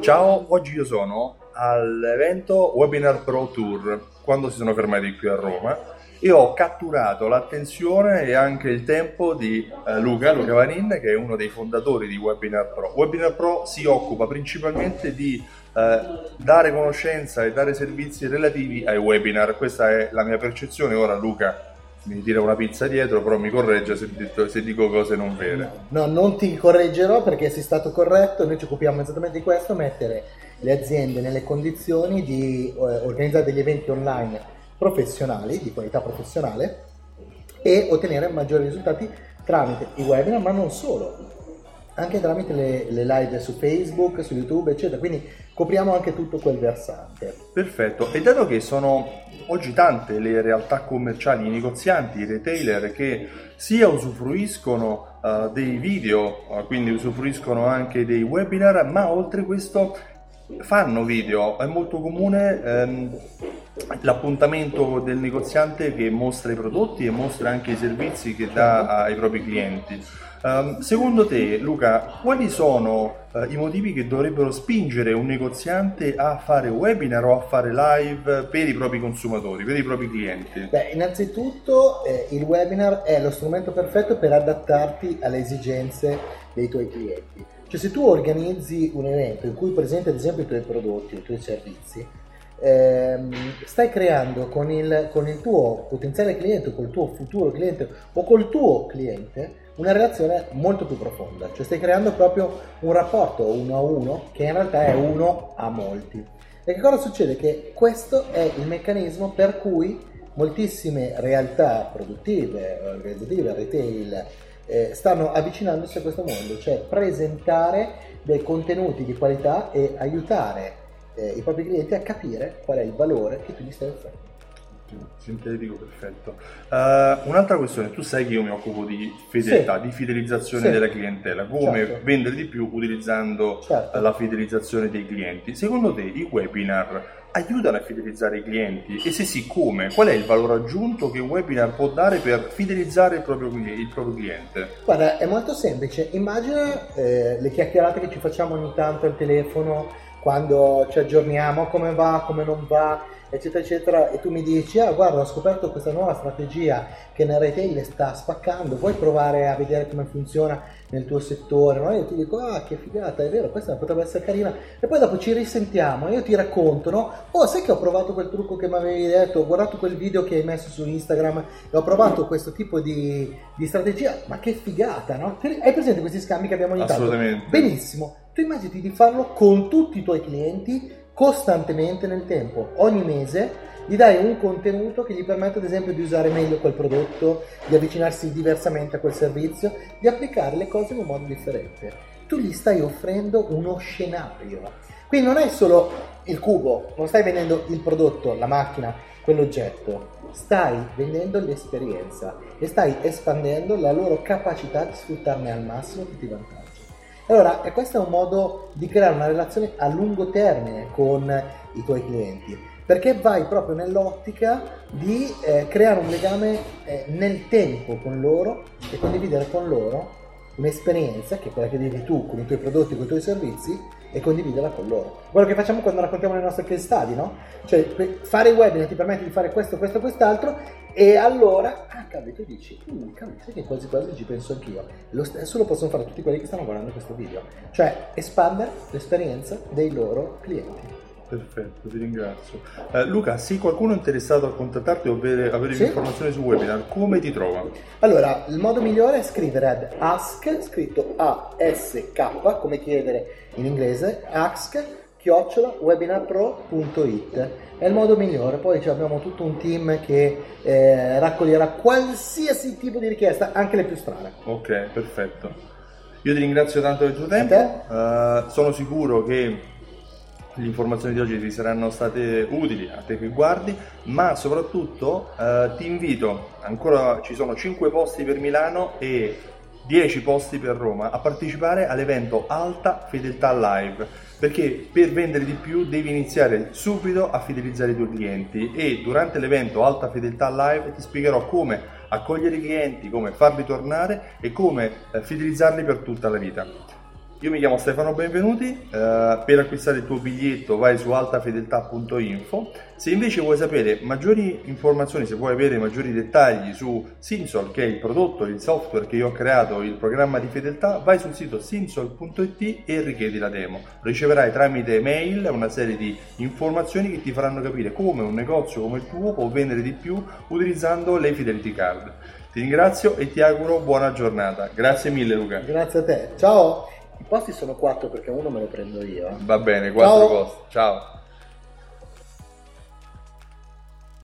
Ciao, oggi io sono all'evento Webinar Pro Tour, quando si sono fermati qui a Roma e ho catturato l'attenzione e anche il tempo di eh, Luca, Luca Vanin, che è uno dei fondatori di Webinar Pro. Webinar Pro si occupa principalmente di eh, dare conoscenza e dare servizi relativi ai webinar, questa è la mia percezione. Ora Luca mi tira una pizza dietro, però mi corregge se, se, dico cose non vere. No, non ti correggerò perché sei stato corretto, noi ci occupiamo esattamente di questo, mettere le aziende nelle condizioni di eh, organizzare degli eventi online professionali, di qualità professionale, e ottenere maggiori risultati tramite i webinar, ma non solo, anche tramite le, le, live su Facebook, su YouTube, eccetera. Quindi copriamo anche tutto quel versante. Perfetto. E dato che sono oggi tante le realtà commerciali, i negozianti, i retailer che sia usufruiscono uh, dei video, uh, quindi usufruiscono anche dei webinar, ma oltre questo fanno video. È molto comune ehm, l'appuntamento del negoziante che mostra i prodotti e mostra anche i servizi che dà ai propri clienti. Um, secondo te, Luca, quali sono uh, i motivi che dovrebbero spingere un negoziante a fare webinar o a fare live per i propri consumatori, per i propri clienti? Beh, innanzitutto eh, il webinar è lo strumento perfetto per adattarti alle esigenze dei tuoi clienti. Cioè se tu organizzi un evento in cui presenti ad esempio i tuoi prodotti, i tuoi servizi, ehm, stai creando con il, con il tuo potenziale cliente, col tuo futuro cliente o col tuo cliente una relazione molto più profonda, cioè stai creando proprio un rapporto uno a uno che in realtà è uno a molti. E che cosa succede? Che questo è il meccanismo per cui moltissime realtà produttive, organizzative, retail, eh, stanno avvicinandosi a questo mondo, cioè presentare dei contenuti di qualità e aiutare eh, i propri clienti a capire qual è il valore che tu gli stai offrendo sintetico, perfetto. Uh, un'altra questione, tu sai che io mi occupo di fedeltà, sì. di fidelizzazione sì. della clientela, come certo. vendere di più utilizzando certo. la fidelizzazione dei clienti. Secondo te i webinar aiutano a fidelizzare i clienti? E se sì, come? Qual è il valore aggiunto che un webinar può dare per fidelizzare il proprio, il proprio cliente? Guarda, è molto semplice. Immagina eh, le chiacchierate che ci facciamo ogni tanto al telefono quando ci aggiorniamo, come va, come non va eccetera, eccetera, e tu mi dici, ah guarda, ho scoperto questa nuova strategia che nel retail sta spaccando, vuoi provare a vedere come funziona nel tuo settore? No? Io ti dico, ah che figata, è vero, questa potrebbe essere carina, e poi dopo ci risentiamo, io ti racconto, no? Oh, sai che ho provato quel trucco che mi avevi detto, ho guardato quel video che hai messo su Instagram e ho provato questo tipo di, di strategia, ma che figata, no? Hai presente questi scambi che abbiamo ogni tanto? Assolutamente. Benissimo, tu immagini di farlo con tutti i tuoi clienti costantemente nel tempo. Ogni mese gli dai un contenuto che gli permette ad esempio di usare meglio quel prodotto, di avvicinarsi diversamente a quel servizio, di applicare le cose in un modo differente. Tu gli stai offrendo uno scenario. Quindi non è solo il cubo, non stai vendendo il prodotto, la macchina, quell'oggetto, stai vendendo l'esperienza e stai espandendo la loro capacità di sfruttarne al massimo tutti i vantaggi. Allora, questo è un modo di creare una relazione a lungo termine con i tuoi clienti, perché vai proprio nell'ottica di eh, creare un legame eh, nel tempo con loro e condividere con loro un'esperienza che è quella che vivi tu con i tuoi prodotti, con i tuoi servizi e condividerla con loro. Quello che facciamo quando raccontiamo le nostre case study, no? Cioè fare i webinar ti permette di fare questo, questo, quest'altro e allora, ah tu dici, uh, cavolo, sai che quasi quasi ci penso anch'io. Lo stesso lo possono fare tutti quelli che stanno guardando questo video. Cioè espandere l'esperienza dei loro clienti. Perfetto, ti ringrazio. Eh, Luca, se qualcuno è interessato a contattarti o avere, avere sì? informazioni sul webinar, come ti trova? Allora, il modo migliore è scrivere ad ask, scritto A-S-K, come chiedere in inglese, ask chiocciola webinarpro.it è il modo migliore poi abbiamo tutto un team che eh, raccoglierà qualsiasi tipo di richiesta anche le più strane ok perfetto io ti ringrazio tanto del tuo tempo uh, sono sicuro che le informazioni di oggi ti saranno state utili a te che guardi, ma soprattutto eh, ti invito, ancora ci sono 5 posti per Milano e 10 posti per Roma, a partecipare all'evento Alta Fedeltà Live, perché per vendere di più devi iniziare subito a fidelizzare i tuoi clienti e durante l'evento Alta Fedeltà Live ti spiegherò come accogliere i clienti, come farli tornare e come eh, fidelizzarli per tutta la vita. Io mi chiamo Stefano Benvenuti, eh, per acquistare il tuo biglietto vai su altafedeltà.info. Se invece vuoi sapere maggiori informazioni, se vuoi avere maggiori dettagli su Simsol, che è il prodotto, il software che io ho creato, il programma di fedeltà, vai sul sito simsol.it e richiedi la demo. Riceverai tramite mail una serie di informazioni che ti faranno capire come un negozio come il tuo può vendere di più utilizzando le Fidelity Card. Ti ringrazio e ti auguro buona giornata. Grazie mille Luca. Grazie a te. Ciao. I posti sono quattro perché uno me lo prendo io. Va bene, quattro Ciao. posti. Ciao.